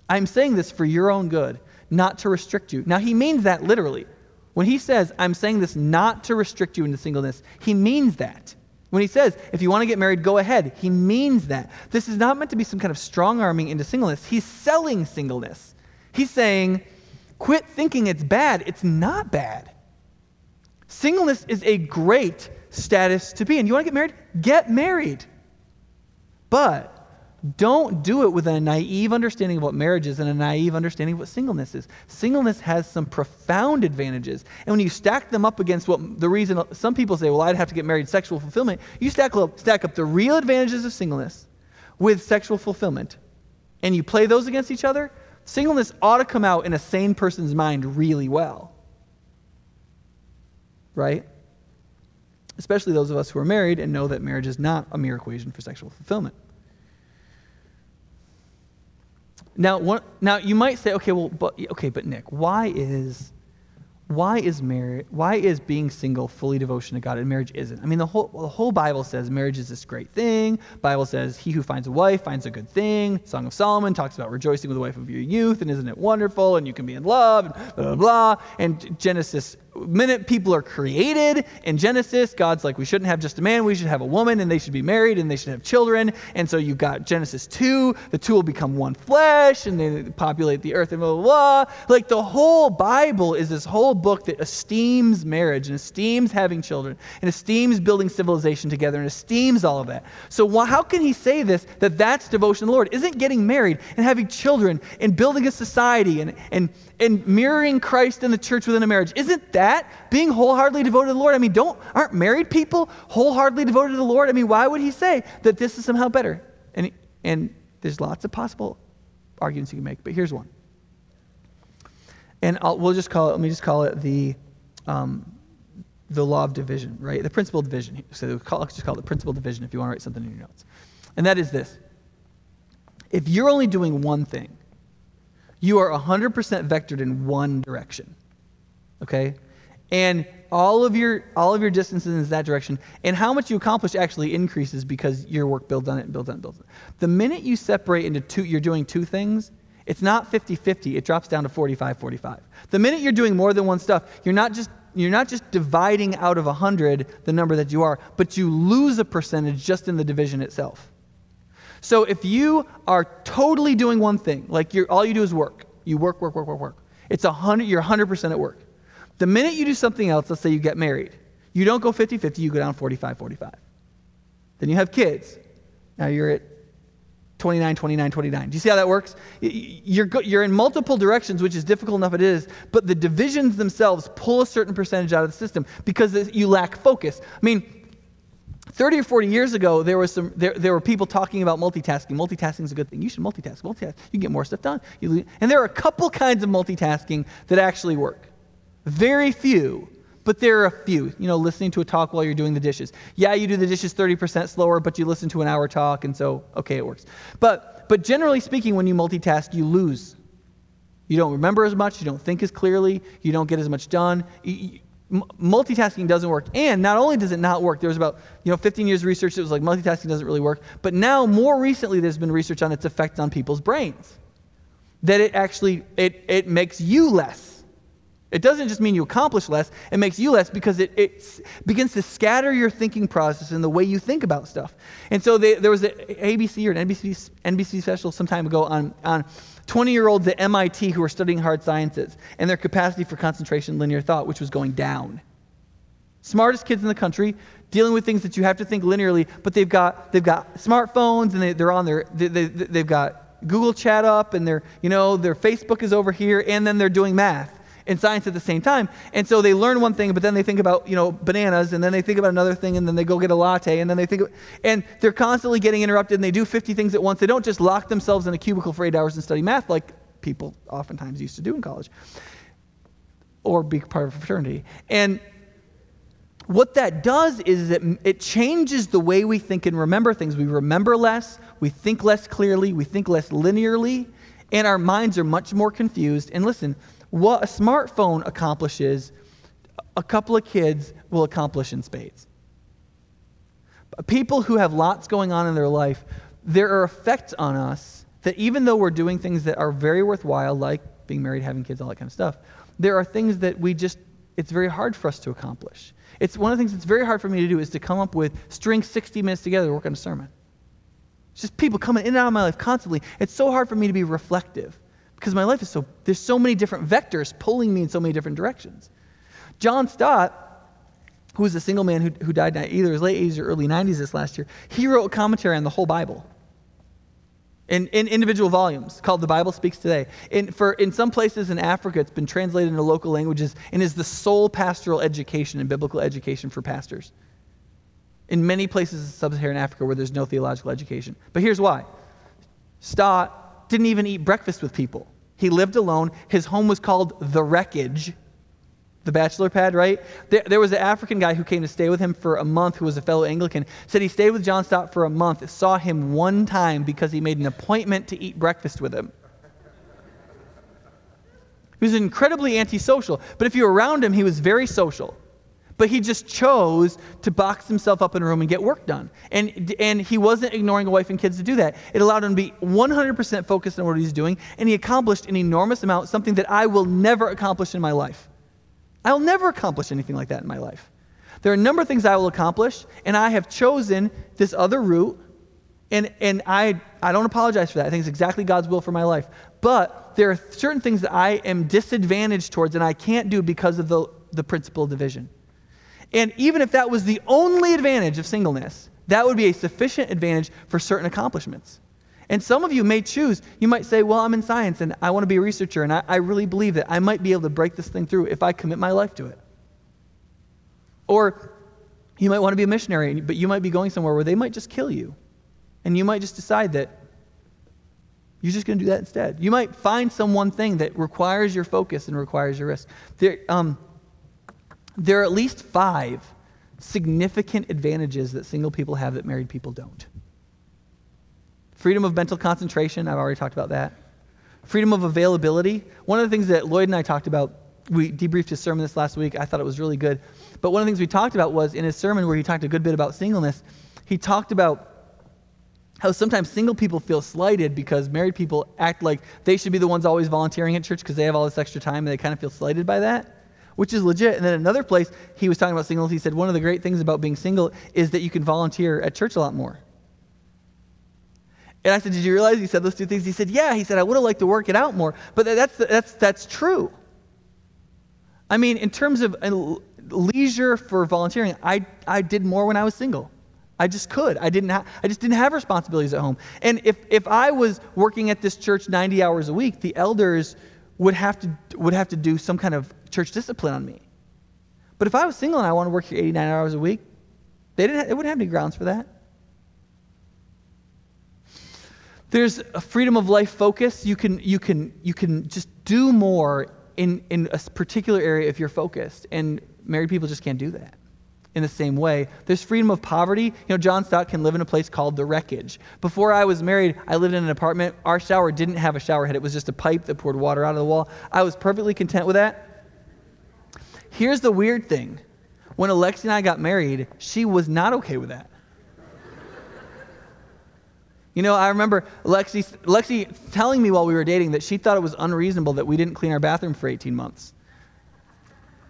I'm saying this for your own good, not to restrict you. Now, he means that literally. When he says, I'm saying this not to restrict you into singleness, he means that. When he says, if you want to get married, go ahead, he means that. This is not meant to be some kind of strong arming into singleness. He's selling singleness. He's saying, quit thinking it's bad. It's not bad. Singleness is a great status to be in. You want to get married? Get married. But don't do it with a naive understanding of what marriage is and a naive understanding of what singleness is. Singleness has some profound advantages. And when you stack them up against what the reason some people say, well, I'd have to get married, sexual fulfillment, you stack up, stack up the real advantages of singleness with sexual fulfillment, and you play those against each other, singleness ought to come out in a sane person's mind really well. Right? Especially those of us who are married and know that marriage is not a mere equation for sexual fulfillment. Now, one, now you might say, okay, well, but okay, but Nick, why is why is marriage why is being single fully devotion to God and marriage isn't? I mean, the whole the whole Bible says marriage is this great thing. Bible says he who finds a wife finds a good thing. Song of Solomon talks about rejoicing with the wife of your youth, and isn't it wonderful? And you can be in love, and blah blah blah. And Genesis minute people are created in Genesis, God's like, we shouldn't have just a man, we should have a woman, and they should be married, and they should have children. And so you've got Genesis 2, the two will become one flesh, and they populate the earth, and blah, blah, blah. Like the whole Bible is this whole book that esteems marriage, and esteems having children, and esteems building civilization together, and esteems all of that. So how can he say this, that that's devotion to the Lord? Isn't getting married and having children and building a society and, and, and mirroring Christ in the church within a marriage, isn't that being wholeheartedly devoted to the Lord? I mean, don't aren't married people wholeheartedly devoted to the Lord? I mean, why would he say that this is somehow better? And and there's lots of possible arguments you can make, but here's one. And I'll, we'll just call it. Let me just call it the um, the law of division, right? The principle of division. So we'll call, just call it the principle of division if you want to write something in your notes. And that is this: if you're only doing one thing, you are 100% vectored in one direction. Okay? And all of your all of your distances in that direction, and how much you accomplish actually increases because your work builds on it and builds on it and builds on it. The minute you separate into two, you're doing two things, it's not 50-50, it drops down to 45-45. The minute you're doing more than one stuff, you're not just you're not just dividing out of 100 the number that you are, but you lose a percentage just in the division itself. So if you are totally doing one thing, like you're, all you do is work, you work, work, work, work, work. It's 100, you're 100% at work. The minute you do something else, let's say you get married, you don't go 50 50, you go down 45 45. Then you have kids. Now you're at 29, 29, 29. Do you see how that works? You're, you're in multiple directions, which is difficult enough it is, but the divisions themselves pull a certain percentage out of the system because you lack focus. I mean, 30 or 40 years ago, there, was some, there, there were people talking about multitasking. Multitasking is a good thing. You should multitask. Multitask. You get more stuff done. You, and there are a couple kinds of multitasking that actually work. Very few, but there are a few. You know, listening to a talk while you're doing the dishes. Yeah, you do the dishes 30% slower, but you listen to an hour talk, and so, okay, it works. But, but generally speaking, when you multitask, you lose. You don't remember as much. You don't think as clearly. You don't get as much done. You, multitasking doesn't work. And not only does it not work, there was about you know 15 years of research that was like multitasking doesn't really work. But now more recently there's been research on its effect on people's brains. That it actually it, it makes you less. It doesn't just mean you accomplish less, it makes you less because it, it begins to scatter your thinking process and the way you think about stuff. And so they, there was an ABC or an NBC, NBC special some time ago on, on 20 year olds at MIT who were studying hard sciences and their capacity for concentration linear thought, which was going down. Smartest kids in the country, dealing with things that you have to think linearly, but they've got, they've got smartphones and they, they're on their, they, they, they've got Google chat up and their, you know, their Facebook is over here and then they're doing math and science at the same time. And so they learn one thing, but then they think about, you know, bananas, and then they think about another thing, and then they go get a latte, and then they think, and they're constantly getting interrupted, and they do 50 things at once. They don't just lock themselves in a cubicle for eight hours and study math like people oftentimes used to do in college or be part of a fraternity. And what that does is it, it changes the way we think and remember things. We remember less, we think less clearly, we think less linearly, and our minds are much more confused. And listen, what a smartphone accomplishes, a couple of kids will accomplish in spades. People who have lots going on in their life, there are effects on us that even though we're doing things that are very worthwhile, like being married, having kids, all that kind of stuff, there are things that we just, it's very hard for us to accomplish. It's one of the things that's very hard for me to do is to come up with string 60 minutes together to work on a sermon. It's just people coming in and out of my life constantly. It's so hard for me to be reflective because my life is so, there's so many different vectors pulling me in so many different directions. John Stott, who was a single man who, who died in either his late 80s or early 90s this last year, he wrote a commentary on the whole Bible in, in individual volumes called The Bible Speaks Today. In, for, in some places in Africa, it's been translated into local languages and is the sole pastoral education and biblical education for pastors. In many places in sub Saharan Africa where there's no theological education. But here's why Stott didn't even eat breakfast with people. He lived alone. His home was called The Wreckage the bachelor pad, right? There, there, was an African guy who came to stay with him for a month who was a fellow Anglican. Said he stayed with John Stott for a month, saw him one time because he made an appointment to eat breakfast with him. He was incredibly antisocial, but if you were around him, he was very social. But he just chose to box himself up in a room and get work done. And, and he wasn't ignoring a wife and kids to do that. It allowed him to be 100% focused on what he's doing, and he accomplished an enormous amount, something that I will never accomplish in my life. I'll never accomplish anything like that in my life. There are a number of things I will accomplish, and I have chosen this other route, and, and I, I don't apologize for that. I think it's exactly God's will for my life. But there are certain things that I am disadvantaged towards, and I can't do because of the, the principle of division. And even if that was the only advantage of singleness, that would be a sufficient advantage for certain accomplishments. And some of you may choose, you might say, Well, I'm in science and I want to be a researcher, and I, I, really believe that I might be able to break this thing through if I commit my life to it. Or you might want to be a missionary, but you might be going somewhere where they might just kill you. And you might just decide that you're just going to do that instead. You might find some one thing that requires your focus and requires your risk. There, um, there are at least five significant advantages that single people have that married people don't. Freedom of mental concentration, I've already talked about that. Freedom of availability. One of the things that Lloyd and I talked about, we debriefed his sermon this last week. I thought it was really good. But one of the things we talked about was in his sermon where he talked a good bit about singleness, he talked about how sometimes single people feel slighted because married people act like they should be the ones always volunteering at church because they have all this extra time and they kind of feel slighted by that, which is legit. And then another place he was talking about singles, he said one of the great things about being single is that you can volunteer at church a lot more. And I said, Did you realize he said those two things? He said, Yeah. He said, I would have liked to work it out more. But that's, that's, that's true. I mean, in terms of leisure for volunteering, I, I did more when I was single. I just could. I didn't ha- I just didn't have responsibilities at home. And if, if I was working at this church 90 hours a week, the elders would have to would have to do some kind of church discipline on me. But if I was single and I wanted to work here 89 hours a week, they didn't they wouldn't have any grounds for that. There's a freedom of life focus. You can, you can, you can just do more in, in a particular area if you're focused. And married people just can't do that in the same way. There's freedom of poverty. You know, John Stott can live in a place called the wreckage. Before I was married, I lived in an apartment. Our shower didn't have a shower head, it was just a pipe that poured water out of the wall. I was perfectly content with that. Here's the weird thing when Alexi and I got married, she was not okay with that. You know, I remember Lexi, Lexi telling me while we were dating that she thought it was unreasonable that we didn't clean our bathroom for 18 months.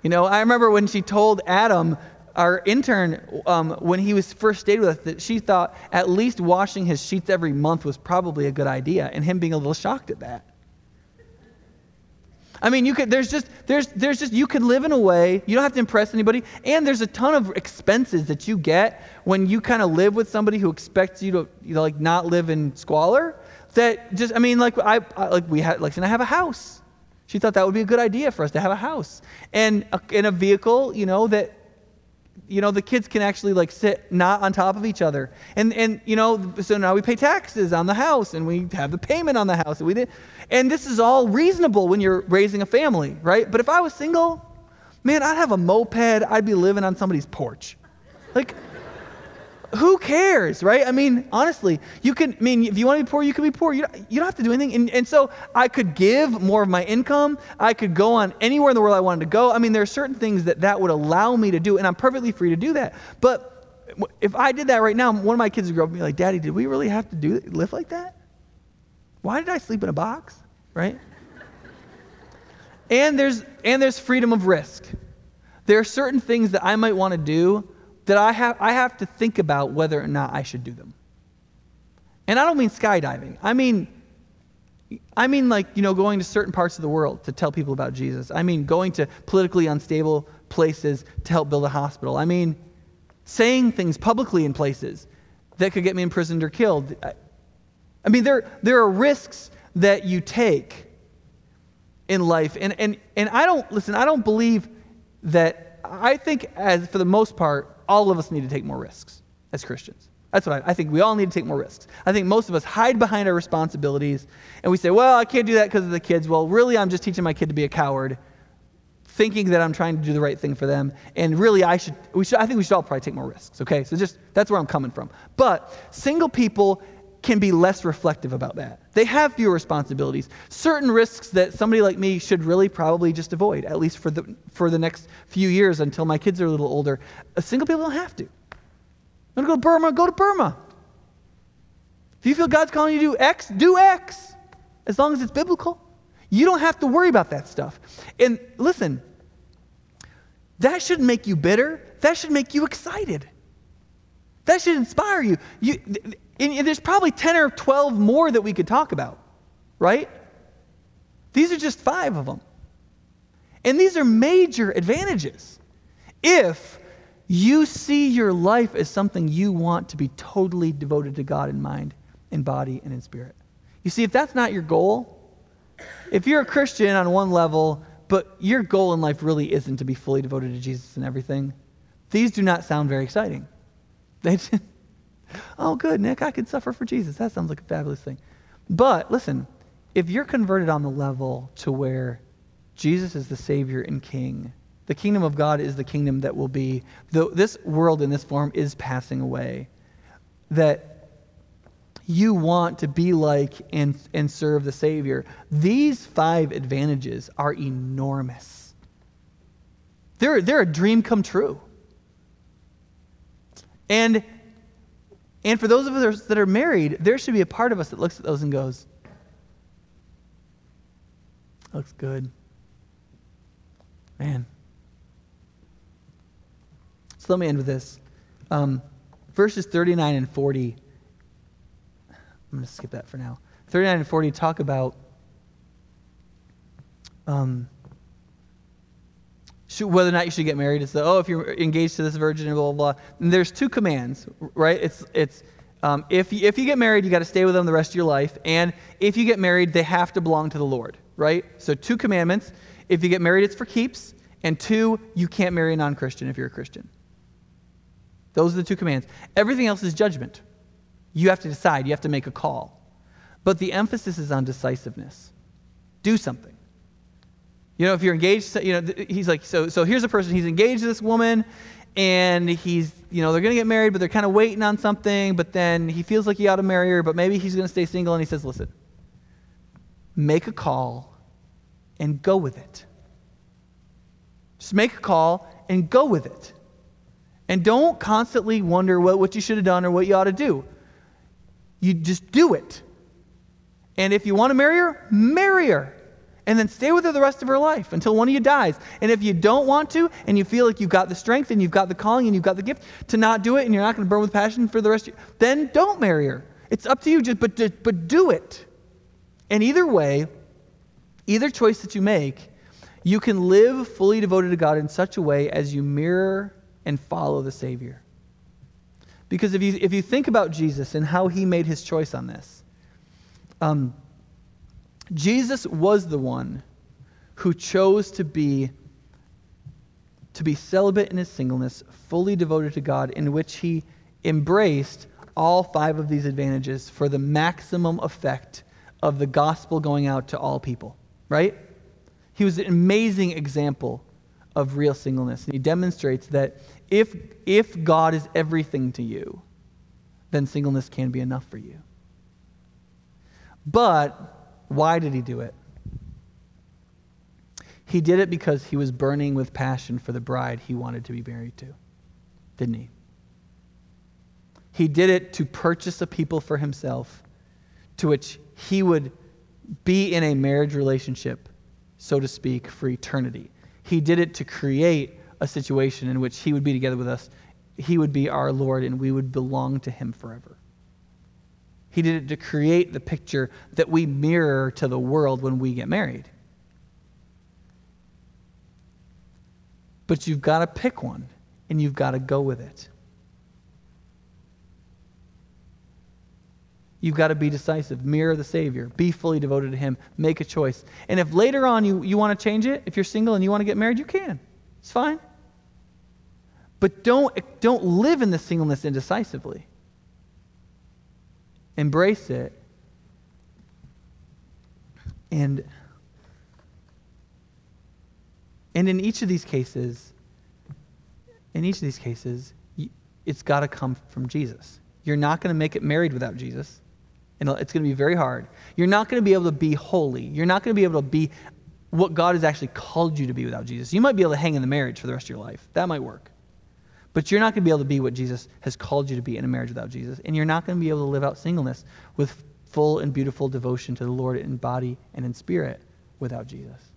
You know, I remember when she told Adam, our intern, um, when he was first dating with us, that she thought at least washing his sheets every month was probably a good idea, and him being a little shocked at that. I mean, you could, there's just, there's, there's just, you can live in a way, you don't have to impress anybody, and there's a ton of expenses that you get when you kind of live with somebody who expects you to, you know, like, not live in squalor. That just, I mean, like, I, I like, we had, like, and I have a house. She thought that would be a good idea for us to have a house and a, in a vehicle, you know, that you know the kids can actually like sit not on top of each other. And and you know so now we pay taxes on the house and we have the payment on the house. And we did and this is all reasonable when you're raising a family right? But if i was single Man, I'd have a moped, I'd be living on somebody's porch. Like, who cares, right? I mean, honestly, you can, I mean, if you want to be poor, you can be poor. You don't, you don't have to do anything. And, and so I could give more of my income. I could go on anywhere in the world I wanted to go. I mean, there are certain things that that would allow me to do, and I'm perfectly free to do that. But if I did that right now, one of my kids would grow up and be like, Daddy, did we really have to do live like that? Why did I sleep in a box? Right? and there's and there's freedom of risk. There are certain things that I might want to do that I have, I have to think about whether or not I should do them. And I don't mean skydiving. I mean, I mean like, you know, going to certain parts of the world to tell people about Jesus. I mean, going to politically unstable places to help build a hospital. I mean, saying things publicly in places that could get me imprisoned or killed. I, mean, there, there are risks that you take in life. And, and, and I don't, listen, I don't believe that, I think, as for the most part, all of us need to take more risks as Christians. That's what I, I, think. We all need to take more risks. I think most of us hide behind our responsibilities and we say, well, I can't do that because of the kids. Well, really, I'm just teaching my kid to be a coward, thinking that I'm trying to do the right thing for them. And really, I should, we should, I think we should all probably take more risks, okay? So just, that's where I'm coming from. But single people can be less reflective about that. They have fewer responsibilities. Certain risks that somebody like me should really probably just avoid, at least for the, for the next few years until my kids are a little older. A single people don't have to. I'm going to go to Burma, go to Burma. If you feel God's calling you to do X, do X, as long as it's biblical. You don't have to worry about that stuff. And listen, that shouldn't make you bitter. That should make you excited. That should inspire you. you and there's probably 10 or 12 more that we could talk about, right? These are just five of them. And these are major advantages. If you see your life as something you want to be totally devoted to God in mind, in body, and in spirit. You see, if that's not your goal, if you're a Christian on one level, but your goal in life really isn't to be fully devoted to Jesus and everything, these do not sound very exciting. They, oh, good, Nick, I can suffer for Jesus. That sounds like a fabulous thing. But listen, if you're converted on the level to where Jesus is the Savior and King, the kingdom of God is the kingdom that will be, though this world in this form is passing away, that you want to be like and, and serve the Savior, these five advantages are enormous. They're, they're a dream come true. And and for those of us that are married, there should be a part of us that looks at those and goes, looks good. Man. So let me end with this. Um, verses 39 and 40. I'm going to skip that for now. 39 and 40 talk about um, whether or not you should get married. It's the, oh, if you're engaged to this virgin and blah, blah, blah. And there's two commands, right? It's, it's um, if, you, if you get married, you got to stay with them the rest of your life. And if you get married, they have to belong to the Lord, right? So two commandments. If you get married, it's for keeps. And two, you can't marry a non Christian if you're a Christian. Those are the two commands. Everything else is judgment. You have to decide, you have to make a call. But the emphasis is on decisiveness. Do something. You know, if you're engaged, you know, he's like, so, so here's a person, he's engaged to this woman, and he's, you know, they're going to get married, but they're kind of waiting on something, but then he feels like he ought to marry her, but maybe he's going to stay single, and he says, listen, make a call and go with it. Just make a call and go with it. And don't constantly wonder what, what you should have done or what you ought to do. You just do it. And if you want to marry her, marry her and then stay with her the rest of her life until one of you dies. And if you don't want to, and you feel like you've got the strength and you've got the calling and you've got the gift to not do it, and you're not going to burn with passion for the rest of you, then don't marry her. It's up to you, just but but do it. And either way, either choice that you make, you can live fully devoted to God in such a way as you mirror and follow the Savior. Because if you if you think about Jesus and how he made his choice on this, um, Jesus was the one who chose to be to be celibate in his singleness, fully devoted to God, in which he embraced all five of these advantages for the maximum effect of the gospel going out to all people, right? He was an amazing example of real singleness. And he demonstrates that if, if God is everything to you, then singleness can be enough for you. But why did he do it? He did it because he was burning with passion for the bride he wanted to be married to, didn't he? He did it to purchase a people for himself to which he would be in a marriage relationship, so to speak, for eternity. He did it to create a situation in which he would be together with us. He would be our Lord and we would belong to him forever. He did it to create the picture that we mirror to the world when we get married. But you've got to pick one and you've got to go with it. You've got to be decisive, mirror the Savior, be fully devoted to Him, make a choice. And if later on you, you want to change it, if you're single and you want to get married, you can. It's fine. But don't, don't live in the singleness indecisively. Embrace it. And, and in each of these cases, in each of these cases, it's got to come from Jesus. You're not going to make it married without Jesus and it's going to be very hard. You're not going to be able to be holy. You're not going to be able to be what God has actually called you to be without Jesus. You might be able to hang in the marriage for the rest of your life. That might work. But you're not going to be able to be what Jesus has called you to be in a marriage without Jesus. And you're not going to be able to live out singleness with full and beautiful devotion to the Lord in body and in spirit without Jesus.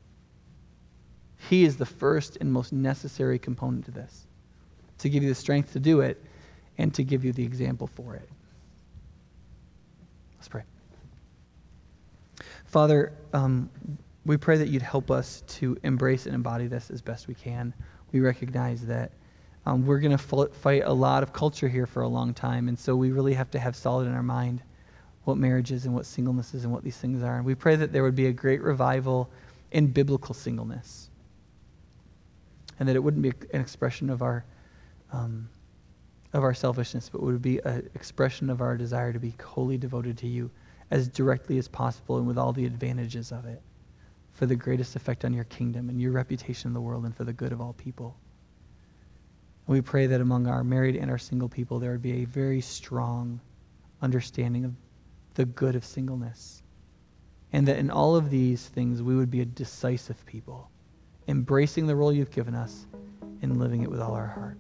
He is the first and most necessary component to this to give you the strength to do it and to give you the example for it. Let's pray. Father, um, we pray that you'd help us to embrace and embody this as best we can. We recognize that um, we're going to fight a lot of culture here for a long time, and so we really have to have solid in our mind what marriage is and what singleness is and what these things are. And we pray that there would be a great revival in biblical singleness, and that it wouldn't be an expression of our um, of our selfishness, but would be an expression of our desire to be wholly devoted to you as directly as possible and with all the advantages of it for the greatest effect on your kingdom and your reputation in the world and for the good of all people. We pray that among our married and our single people, there would be a very strong understanding of the good of singleness. And that in all of these things, we would be a decisive people, embracing the role you've given us and living it with all our heart.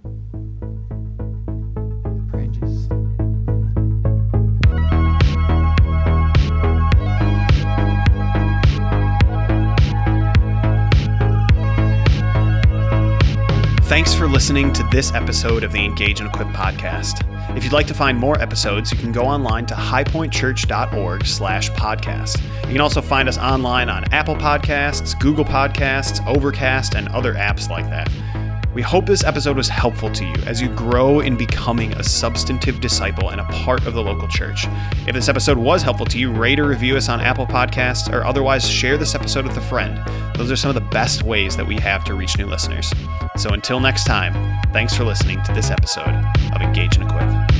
Thanks for listening to this episode of the Engage and Equip podcast. If you'd like to find more episodes, you can go online to highpointchurch.org slash podcast. You can also find us online on Apple Podcasts, Google Podcasts, Overcast, and other apps like that. We hope this episode was helpful to you as you grow in becoming a substantive disciple and a part of the local church. If this episode was helpful to you, rate or review us on Apple Podcasts or otherwise share this episode with a friend. Those are some of the best ways that we have to reach new listeners. So until next time, thanks for listening to this episode of Engage and Equip.